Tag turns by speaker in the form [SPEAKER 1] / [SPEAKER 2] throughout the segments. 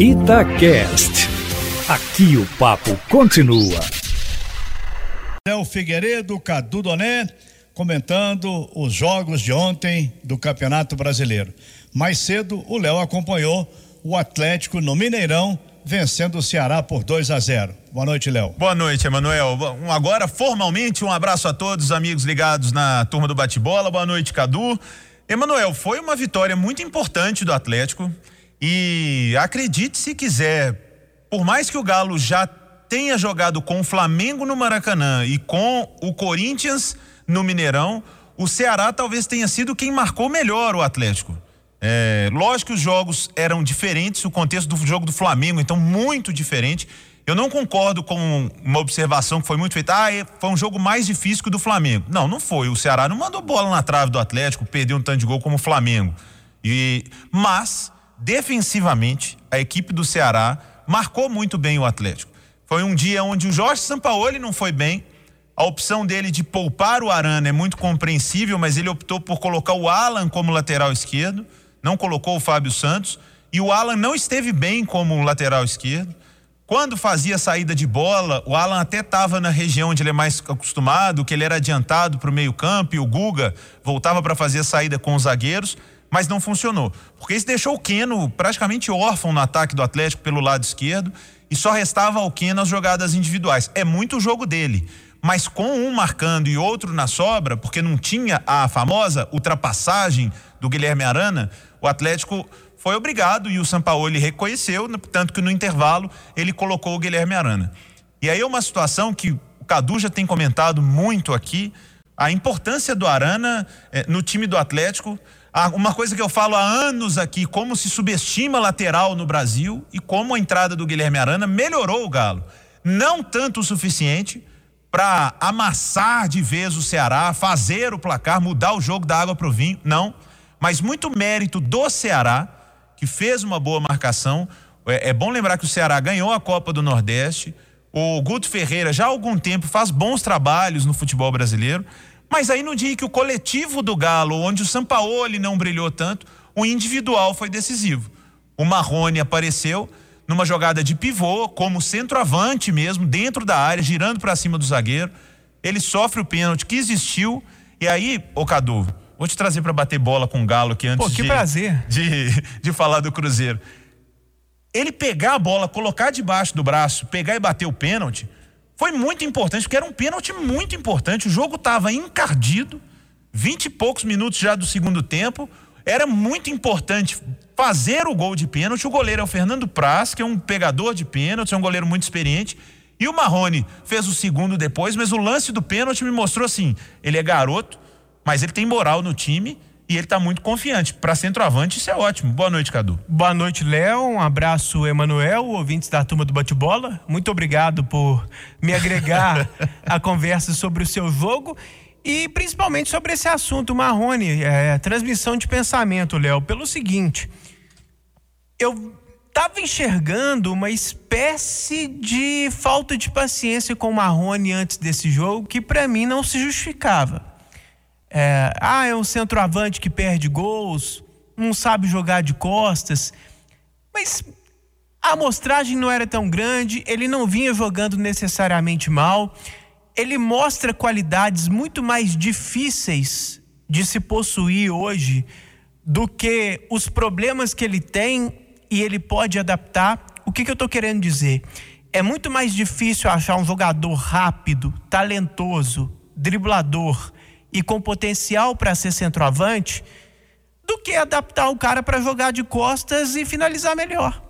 [SPEAKER 1] Itacast. Aqui o papo continua.
[SPEAKER 2] Léo Figueiredo, Cadu Doné, comentando os jogos de ontem do Campeonato Brasileiro. Mais cedo, o Léo acompanhou o Atlético no Mineirão, vencendo o Ceará por 2 a 0. Boa noite, Léo.
[SPEAKER 3] Boa noite, Emanuel. Agora, formalmente, um abraço a todos os amigos ligados na turma do bate-bola. Boa noite, Cadu. Emanuel, foi uma vitória muito importante do Atlético. E acredite se quiser, por mais que o Galo já tenha jogado com o Flamengo no Maracanã e com o Corinthians no Mineirão, o Ceará talvez tenha sido quem marcou melhor o Atlético. É, lógico que os jogos eram diferentes, o contexto do jogo do Flamengo, então muito diferente. Eu não concordo com uma observação que foi muito feita. Ah, é, foi um jogo mais difícil que o do Flamengo. Não, não foi. O Ceará não mandou bola na trave do Atlético, perdeu um tanto de gol como o Flamengo. E, mas defensivamente, a equipe do Ceará marcou muito bem o Atlético. Foi um dia onde o Jorge Sampaoli não foi bem. A opção dele de poupar o Arana é muito compreensível, mas ele optou por colocar o Alan como lateral esquerdo, não colocou o Fábio Santos. E o Alan não esteve bem como lateral esquerdo. Quando fazia saída de bola, o Alan até estava na região onde ele é mais acostumado, que ele era adiantado para o meio-campo, e o Guga voltava para fazer saída com os zagueiros mas não funcionou. Porque isso deixou o Keno praticamente órfão no ataque do Atlético pelo lado esquerdo e só restava ao Keno as jogadas individuais. É muito o jogo dele. Mas com um marcando e outro na sobra, porque não tinha a famosa ultrapassagem do Guilherme Arana, o Atlético foi obrigado e o Sampaoli reconheceu, tanto que no intervalo ele colocou o Guilherme Arana. E aí é uma situação que o Cadu já tem comentado muito aqui, a importância do Arana eh, no time do Atlético uma coisa que eu falo há anos aqui, como se subestima lateral no Brasil e como a entrada do Guilherme Arana melhorou o Galo. Não tanto o suficiente para amassar de vez o Ceará, fazer o placar, mudar o jogo da água para o vinho, não. Mas muito mérito do Ceará, que fez uma boa marcação. É, é bom lembrar que o Ceará ganhou a Copa do Nordeste. O Guto Ferreira já há algum tempo faz bons trabalhos no futebol brasileiro. Mas aí no dia que o coletivo do Galo, onde o Sampaoli não brilhou tanto, o individual foi decisivo. O Marrone apareceu numa jogada de pivô, como centroavante mesmo, dentro da área, girando para cima do zagueiro. Ele sofre o pênalti que existiu. E aí, ô Cadu, vou te trazer para bater bola com o Galo aqui antes
[SPEAKER 4] Pô, que
[SPEAKER 3] de,
[SPEAKER 4] prazer.
[SPEAKER 3] De, de falar do Cruzeiro. Ele pegar a bola, colocar debaixo do braço, pegar e bater o pênalti, foi muito importante, porque era um pênalti muito importante. O jogo estava encardido, vinte e poucos minutos já do segundo tempo. Era muito importante fazer o gol de pênalti. O goleiro é o Fernando Praz, que é um pegador de pênalti, é um goleiro muito experiente. E o Marrone fez o segundo depois, mas o lance do pênalti me mostrou assim: ele é garoto, mas ele tem moral no time e ele está muito confiante. Para centroavante, isso é ótimo. Boa noite, Cadu.
[SPEAKER 4] Boa noite, Léo. Um abraço, Emanuel, ouvintes da turma do Bate-Bola. Muito obrigado por me agregar à conversa sobre o seu jogo e principalmente sobre esse assunto, Marrone, é, transmissão de pensamento, Léo, pelo seguinte. Eu estava enxergando uma espécie de falta de paciência com o Marrone antes desse jogo que para mim não se justificava. É, ah, é um centroavante que perde gols, não sabe jogar de costas. Mas a amostragem não era tão grande, ele não vinha jogando necessariamente mal. Ele mostra qualidades muito mais difíceis de se possuir hoje do que os problemas que ele tem e ele pode adaptar. O que, que eu estou querendo dizer? É muito mais difícil achar um jogador rápido, talentoso, driblador e com potencial para ser centroavante do que adaptar o cara para jogar de costas e finalizar melhor.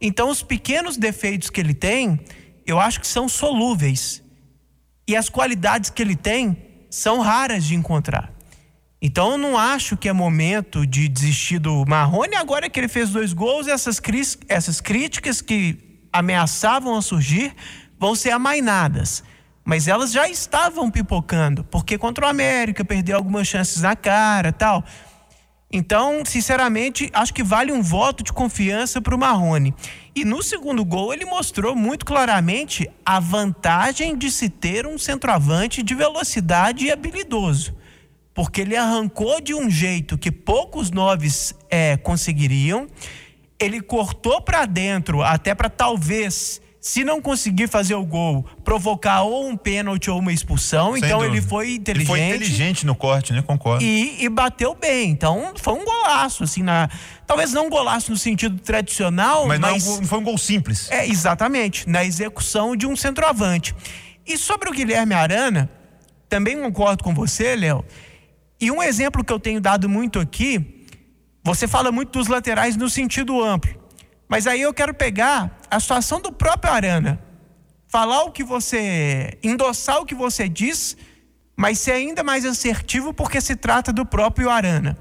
[SPEAKER 4] Então, os pequenos defeitos que ele tem, eu acho que são solúveis. E as qualidades que ele tem são raras de encontrar. Então, eu não acho que é momento de desistir do Marrone. Agora que ele fez dois gols, essas, essas críticas que ameaçavam a surgir vão ser amainadas mas elas já estavam pipocando, porque contra o América perdeu algumas chances na cara, tal. Então, sinceramente, acho que vale um voto de confiança para o Marrone. E no segundo gol, ele mostrou muito claramente a vantagem de se ter um centroavante de velocidade e habilidoso. Porque ele arrancou de um jeito que poucos noves é, conseguiriam. ele cortou para dentro, até para talvez, se não conseguir fazer o gol, provocar ou um pênalti ou uma expulsão.
[SPEAKER 3] Sem
[SPEAKER 4] então
[SPEAKER 3] dúvida.
[SPEAKER 4] ele foi inteligente.
[SPEAKER 3] Ele foi inteligente no corte, né? Concordo.
[SPEAKER 4] E, e bateu bem. Então foi um golaço, assim, na, talvez não um golaço no sentido tradicional,
[SPEAKER 3] mas
[SPEAKER 4] mas,
[SPEAKER 3] não, é gol- não foi um gol simples.
[SPEAKER 4] é exatamente na execução de um centroavante. E sobre o Guilherme Arana, também concordo com você, Léo. E um exemplo que eu tenho dado muito aqui, você fala muito dos laterais no sentido amplo. Mas aí eu quero pegar a situação do próprio Arana. Falar o que você. endossar o que você diz, mas ser ainda mais assertivo porque se trata do próprio Arana.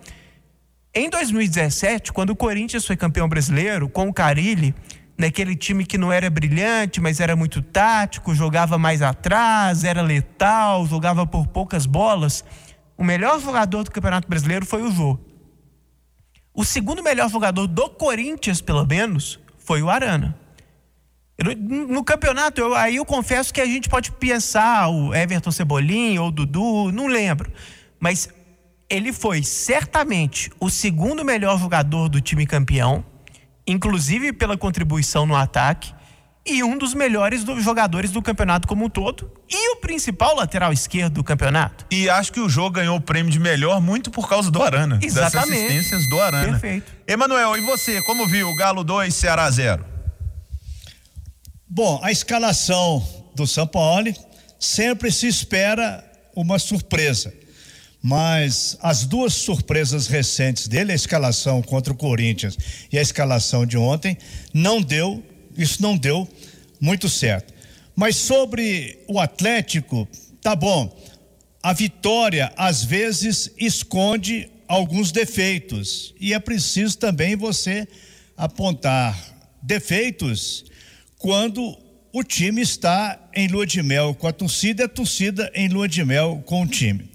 [SPEAKER 4] Em 2017, quando o Corinthians foi campeão brasileiro, com o Carilli, naquele time que não era brilhante, mas era muito tático, jogava mais atrás, era letal, jogava por poucas bolas, o melhor jogador do Campeonato Brasileiro foi o Jô. O segundo melhor jogador do Corinthians, pelo menos, foi o Arana. No campeonato, eu- aí eu confesso que a gente pode pensar o Everton Cebolinha ou o Dudu, não lembro. Mas ele foi certamente o segundo melhor jogador do time campeão, inclusive pela contribuição no ataque, e um dos melhores do- jogadores do campeonato como um todo, e o principal lateral esquerdo do campeonato.
[SPEAKER 3] E acho que o jogo ganhou o prêmio de melhor muito por causa do Arana.
[SPEAKER 4] Exatamente.
[SPEAKER 3] Das assistências do Arana.
[SPEAKER 4] Perfeito.
[SPEAKER 3] Emanuel, e você, como viu? Galo 2, Ceará 0?
[SPEAKER 2] Bom, a escalação do São Paulo sempre se espera uma surpresa. Mas as duas surpresas recentes dele, a escalação contra o Corinthians e a escalação de ontem, não deu, isso não deu muito certo. Mas sobre o Atlético, tá bom. A vitória às vezes esconde alguns defeitos e é preciso também você apontar defeitos quando o time está em lua de mel com a torcida e a torcida em lua de mel com o time.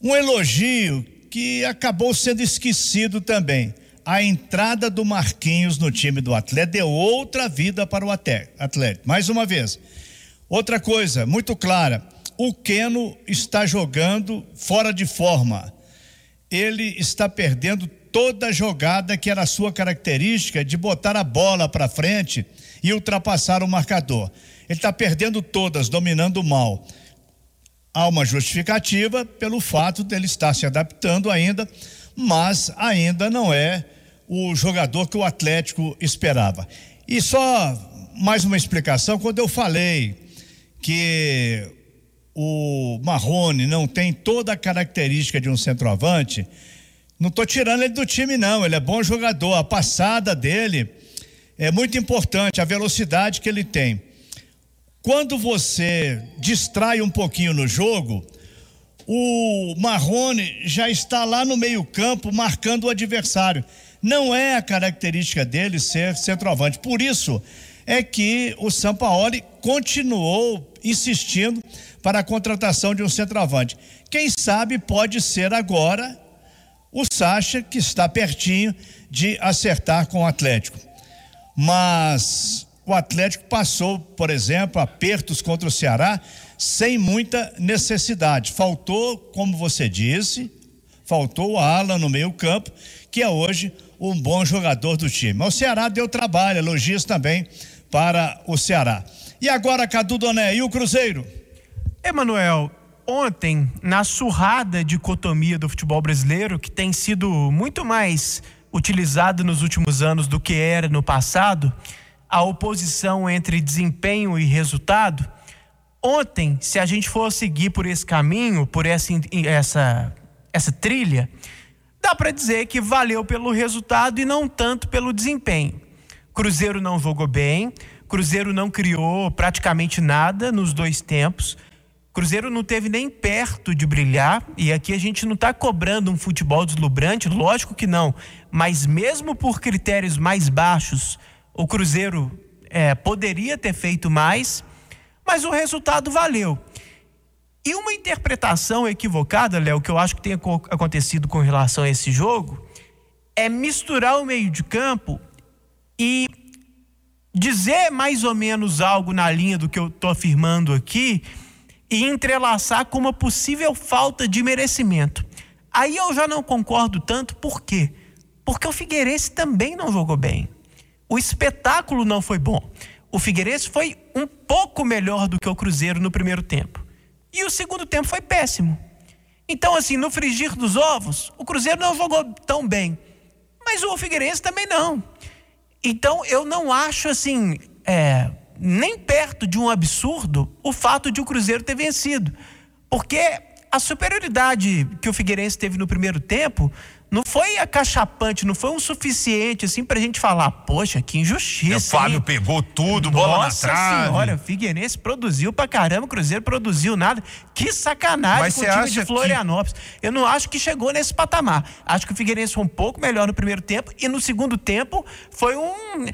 [SPEAKER 2] Um elogio que acabou sendo esquecido também. A entrada do Marquinhos no time do Atlético deu outra vida para o Atlético. Mais uma vez. Outra coisa, muito clara: o Keno está jogando fora de forma. Ele está perdendo toda a jogada que era a sua característica de botar a bola para frente e ultrapassar o marcador. Ele está perdendo todas, dominando mal há uma justificativa pelo fato dele estar se adaptando ainda, mas ainda não é o jogador que o Atlético esperava. E só mais uma explicação, quando eu falei que o Marrone não tem toda a característica de um centroavante, não estou tirando ele do time, não. Ele é bom jogador. A passada dele é muito importante, a velocidade que ele tem. Quando você distrai um pouquinho no jogo, o Marrone já está lá no meio-campo marcando o adversário. Não é a característica dele ser centroavante. Por isso é que o Sampaoli continuou insistindo para a contratação de um centroavante. Quem sabe pode ser agora o Sacha, que está pertinho de acertar com o Atlético. Mas o Atlético passou, por exemplo, apertos contra o Ceará sem muita necessidade. Faltou, como você disse, faltou o Alan no meio-campo, que é hoje um bom jogador do time. Mas o Ceará deu trabalho, elogios também para o Ceará. E agora, Cadu Doné, e o Cruzeiro?
[SPEAKER 4] Emanuel, ontem, na surrada dicotomia do futebol brasileiro, que tem sido muito mais utilizado nos últimos anos do que era no passado, a oposição entre desempenho e resultado. Ontem, se a gente for seguir por esse caminho, por essa, essa, essa trilha, dá para dizer que valeu pelo resultado e não tanto pelo desempenho. Cruzeiro não jogou bem, Cruzeiro não criou praticamente nada nos dois tempos. Cruzeiro não teve nem perto de brilhar, e aqui a gente não está cobrando um futebol deslumbrante, lógico que não, mas mesmo por critérios mais baixos, o Cruzeiro é, poderia ter feito mais, mas o resultado valeu. E uma interpretação equivocada, Léo, que eu acho que tem acontecido com relação a esse jogo, é misturar o meio de campo e dizer mais ou menos algo na linha do que eu estou afirmando aqui e entrelaçar com uma possível falta de merecimento. Aí eu já não concordo tanto, por quê? Porque o Figueirense também não jogou bem. O espetáculo não foi bom. O Figueirense foi um pouco melhor do que o Cruzeiro no primeiro tempo. E o segundo tempo foi péssimo. Então, assim, no frigir dos ovos, o Cruzeiro não jogou tão bem. Mas o Figueirense também não. Então, eu não acho, assim, é, nem perto de um absurdo o fato de o Cruzeiro ter vencido. Porque a superioridade que o Figueirense teve no primeiro tempo não foi acachapante, não foi um suficiente assim pra gente falar, poxa, que injustiça.
[SPEAKER 3] O Fábio
[SPEAKER 4] hein?
[SPEAKER 3] pegou tudo, bola
[SPEAKER 4] Nossa
[SPEAKER 3] na trave.
[SPEAKER 4] senhora, o Figueirense produziu pra caramba, o Cruzeiro produziu nada. Que sacanagem
[SPEAKER 3] Mas
[SPEAKER 4] com o time de
[SPEAKER 3] que-
[SPEAKER 4] Florianópolis. Eu não acho que chegou nesse patamar. Acho que o Figueirense foi um pouco melhor no primeiro tempo e no segundo tempo foi um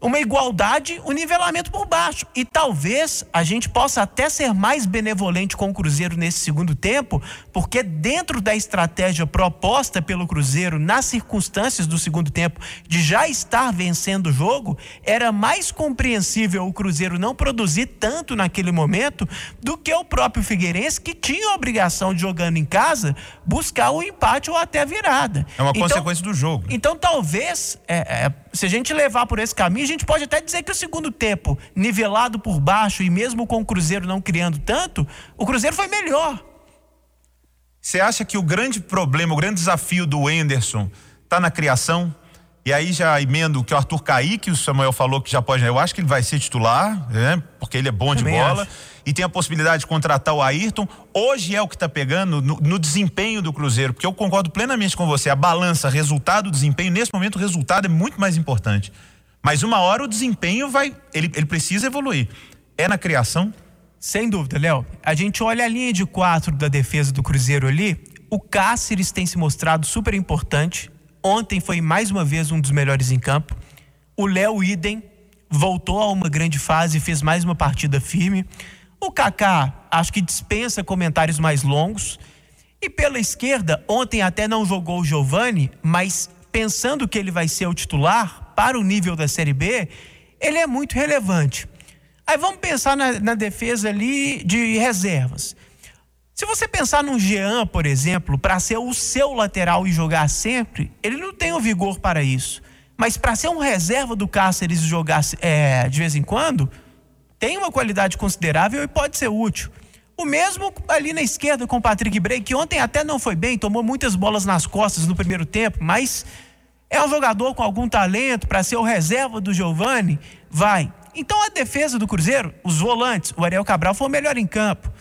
[SPEAKER 4] uma igualdade, um nivelamento por baixo. E talvez a gente possa até ser mais benevolente com o Cruzeiro nesse segundo tempo, porque dentro da estratégia proposta pelo Cruzeiro nas circunstâncias do segundo tempo de já estar vencendo o jogo, era mais compreensível o Cruzeiro não produzir tanto naquele momento do que o próprio Figueirense que tinha a obrigação de jogando em casa buscar o empate ou até a virada.
[SPEAKER 3] É uma
[SPEAKER 4] Então,
[SPEAKER 3] consequência do jogo.
[SPEAKER 4] então, talvez, é, é, se a gente levar por esse caminho, a gente pode até dizer que o segundo tempo, nivelado por baixo e mesmo com o Cruzeiro não criando tanto, o Cruzeiro foi melhor.
[SPEAKER 3] Você acha que o grande problema, o grande desafio do Enderson tá na criação? E aí já emendo o que o Arthur Kaique, o Samuel falou que já pode. Eu acho que ele vai ser titular, né? Porque ele é bom de
[SPEAKER 4] Também
[SPEAKER 3] bola.
[SPEAKER 4] acho.
[SPEAKER 3] E tem a possibilidade de contratar o Ayrton. Hoje é o que está pegando no, no desempenho do Cruzeiro, porque eu concordo plenamente com você. A balança, resultado, desempenho, nesse momento o resultado é muito mais importante. Mas uma hora o desempenho vai. Ele, ele precisa evoluir. É na criação?
[SPEAKER 4] Sem dúvida, Léo. A gente olha a linha de quatro da defesa do Cruzeiro ali. O Cáceres tem se mostrado super importante. Ontem foi mais uma vez um dos melhores em campo. O Léo Idem voltou a uma grande fase e fez mais uma partida firme. O Kaká, acho que dispensa comentários mais longos. E pela esquerda, ontem até não jogou o Giovani, mas pensando que ele vai ser o titular para o nível da Série B, ele é muito relevante. Aí vamos pensar na, na defesa ali de reservas. Se você pensar num Jean, por exemplo, para ser o seu lateral e jogar sempre, ele não tem o vigor para isso. Mas para ser um reserva do Cáceres e jogar é, de vez em quando, tem uma qualidade considerável e pode ser útil. O mesmo ali na esquerda com o Patrick Bray, que ontem até não foi bem, tomou muitas bolas nas costas no primeiro tempo, mas é um jogador com algum talento para ser o reserva do Giovani, vai. Então a defesa do Cruzeiro, os volantes, o Ariel Cabral foi o melhor em campo.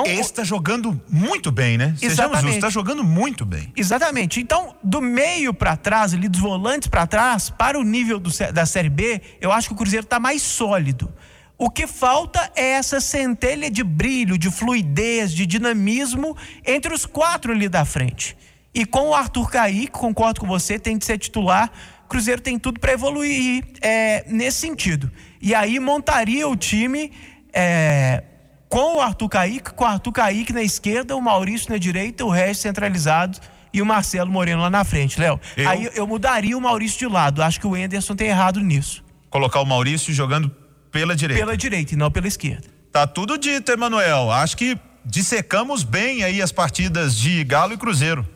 [SPEAKER 4] Então,
[SPEAKER 3] Esse está jogando muito bem, né? Sejamos justos, está jogando muito bem.
[SPEAKER 4] Exatamente. Então, do meio para trás, ali dos volantes para trás, para o nível do da Série B, eu acho que o Cruzeiro está mais sólido. O que falta é essa centelha de brilho, de fluidez, de dinamismo entre os quatro ali da frente. E com o Arthur Kaique, concordo com você, tem de ser titular. O Cruzeiro tem tudo para evoluir é, nesse sentido. E aí montaria o time é, com o Arthur Kaique, com o Arthur Kaique na esquerda, o Maurício na direita, o resto centralizado e o Marcelo Moreno lá na frente, Léo.
[SPEAKER 3] Eu-
[SPEAKER 4] Aí eu mudaria o Maurício de lado. Acho que o Enderson tem errado nisso.
[SPEAKER 3] Colocar o Maurício jogando pela direita.
[SPEAKER 4] Pela direita e não pela esquerda.
[SPEAKER 3] Tá tudo dito, Emanuel. Acho que dissecamos bem aí as partidas de Galo e Cruzeiro.